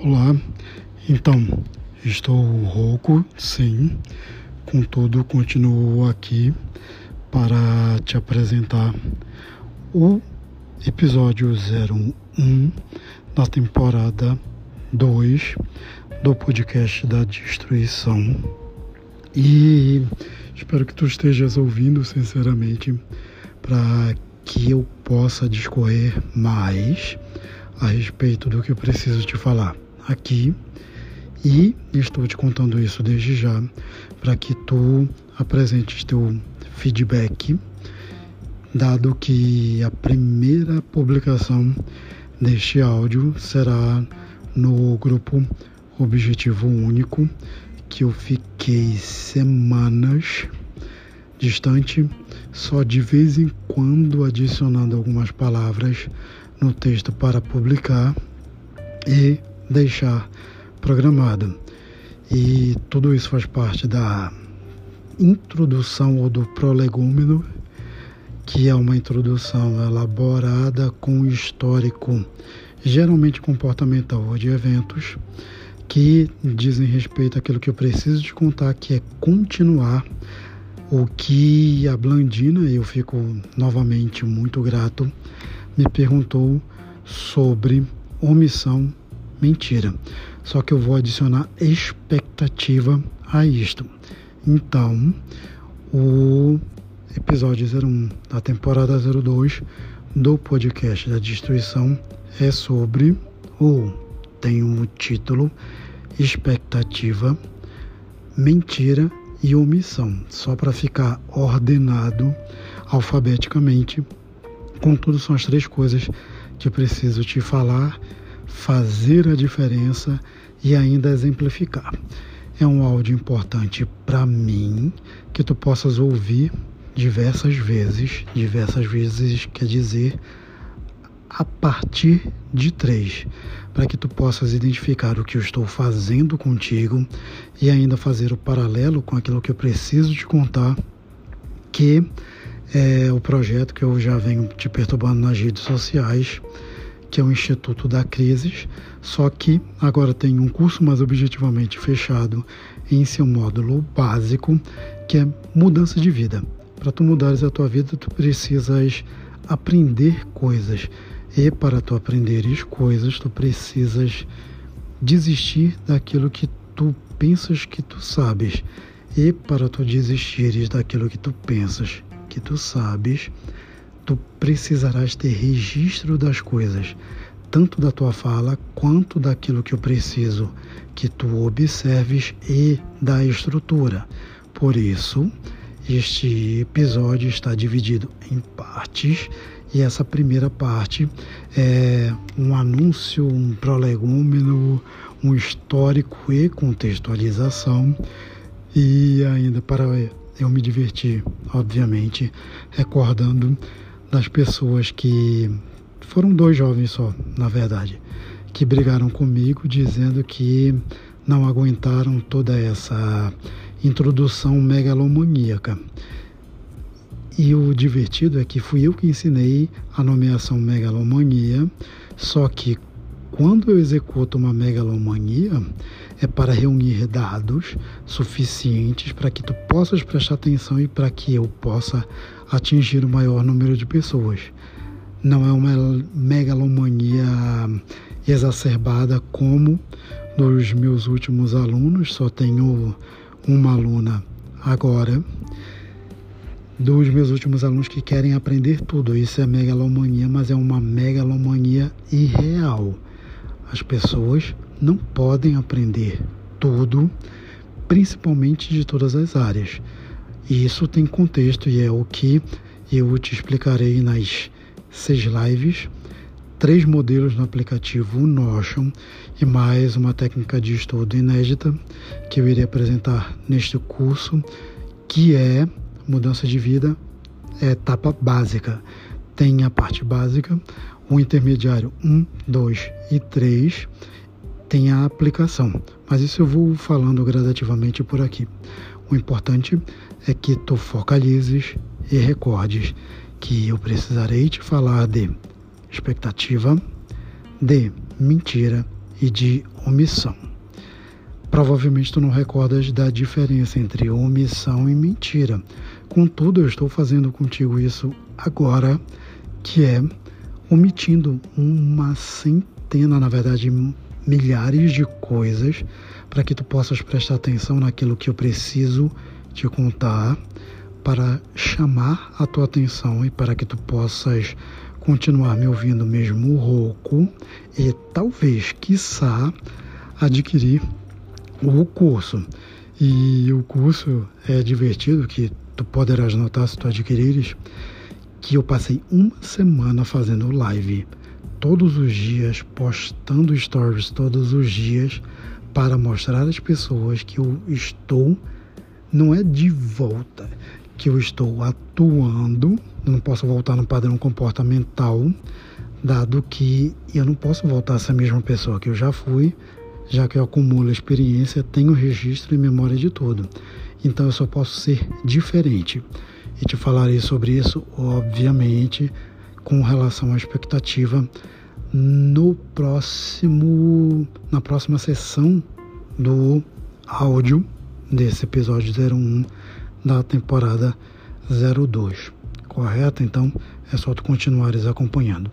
Olá, então estou rouco, sim, contudo continuo aqui para te apresentar o episódio 01 da temporada 2 do podcast da destruição. E espero que tu estejas ouvindo sinceramente para que eu possa discorrer mais a respeito do que eu preciso te falar aqui. E estou te contando isso desde já para que tu apresentes teu feedback, dado que a primeira publicação deste áudio será no grupo Objetivo Único, que eu fiquei semanas distante, só de vez em quando adicionando algumas palavras no texto para publicar e deixar programado. E tudo isso faz parte da introdução ou do prolegômeno, que é uma introdução elaborada com histórico, geralmente comportamental ou de eventos, que dizem respeito àquilo que eu preciso te contar, que é continuar o que a Blandina, eu fico novamente muito grato, me perguntou sobre omissão mentira. Só que eu vou adicionar expectativa a isto. Então, o episódio 01 da temporada 02 do podcast da destruição é sobre ou tem um título expectativa, mentira e omissão, só para ficar ordenado alfabeticamente. Contudo, são as três coisas que eu preciso te falar fazer a diferença e ainda exemplificar. É um áudio importante para mim que tu possas ouvir diversas vezes. Diversas vezes quer dizer a partir de três, para que tu possas identificar o que eu estou fazendo contigo e ainda fazer o paralelo com aquilo que eu preciso te contar, que é o projeto que eu já venho te perturbando nas redes sociais que é o Instituto da Crises, só que agora tem um curso mais objetivamente fechado em seu módulo básico, que é mudança de vida. Para tu mudares a tua vida, tu precisas aprender coisas. E para tu aprenderes coisas, tu precisas desistir daquilo que tu pensas que tu sabes. E para tu desistires daquilo que tu pensas que tu sabes, tu precisarás ter registro das coisas, tanto da tua fala quanto daquilo que eu preciso que tu observes e da estrutura. Por isso, este episódio está dividido em partes e essa primeira parte é um anúncio, um prolegômeno, um histórico e contextualização e ainda para eu me divertir, obviamente, recordando das pessoas que foram dois jovens só, na verdade, que brigaram comigo dizendo que não aguentaram toda essa introdução megalomaníaca. E o divertido é que fui eu que ensinei a nomeação megalomania, só que quando eu executo uma megalomania, é para reunir dados suficientes para que tu possas prestar atenção e para que eu possa atingir o maior número de pessoas. Não é uma megalomania exacerbada como dos meus últimos alunos, só tenho uma aluna agora. Dos meus últimos alunos que querem aprender tudo, isso é megalomania, mas é uma megalomania irreal. As pessoas não podem aprender tudo, principalmente de todas as áreas. E isso tem contexto e é o que eu te explicarei nas seis lives, três modelos no aplicativo Notion e mais uma técnica de estudo inédita que eu irei apresentar neste curso, que é mudança de vida, é etapa básica. Tem a parte básica, o intermediário 1, 2 e 3 tem a aplicação, mas isso eu vou falando gradativamente por aqui. O importante é que tu focalizes e recordes que eu precisarei te falar de expectativa, de mentira e de omissão. Provavelmente tu não recordas da diferença entre omissão e mentira. Contudo, eu estou fazendo contigo isso agora, que é omitindo uma centena, na verdade, milhares de coisas para que tu possas prestar atenção naquilo que eu preciso te contar para chamar a tua atenção e para que tu possas continuar me ouvindo mesmo rouco e talvez, quiçá, adquirir o curso. E o curso é divertido, que tu poderás notar se tu adquirires, que eu passei uma semana fazendo live todos os dias, postando stories todos os dias para mostrar às pessoas que eu estou, não é de volta, que eu estou atuando, não posso voltar no padrão comportamental, dado que eu não posso voltar a ser a mesma pessoa que eu já fui, já que eu acumulo experiência, tenho registro e memória de tudo. Então eu só posso ser diferente. E te falarei sobre isso, obviamente, com relação à expectativa no próximo na próxima sessão do áudio desse episódio 01 da temporada 02. Correto? Então é só tu continuares acompanhando.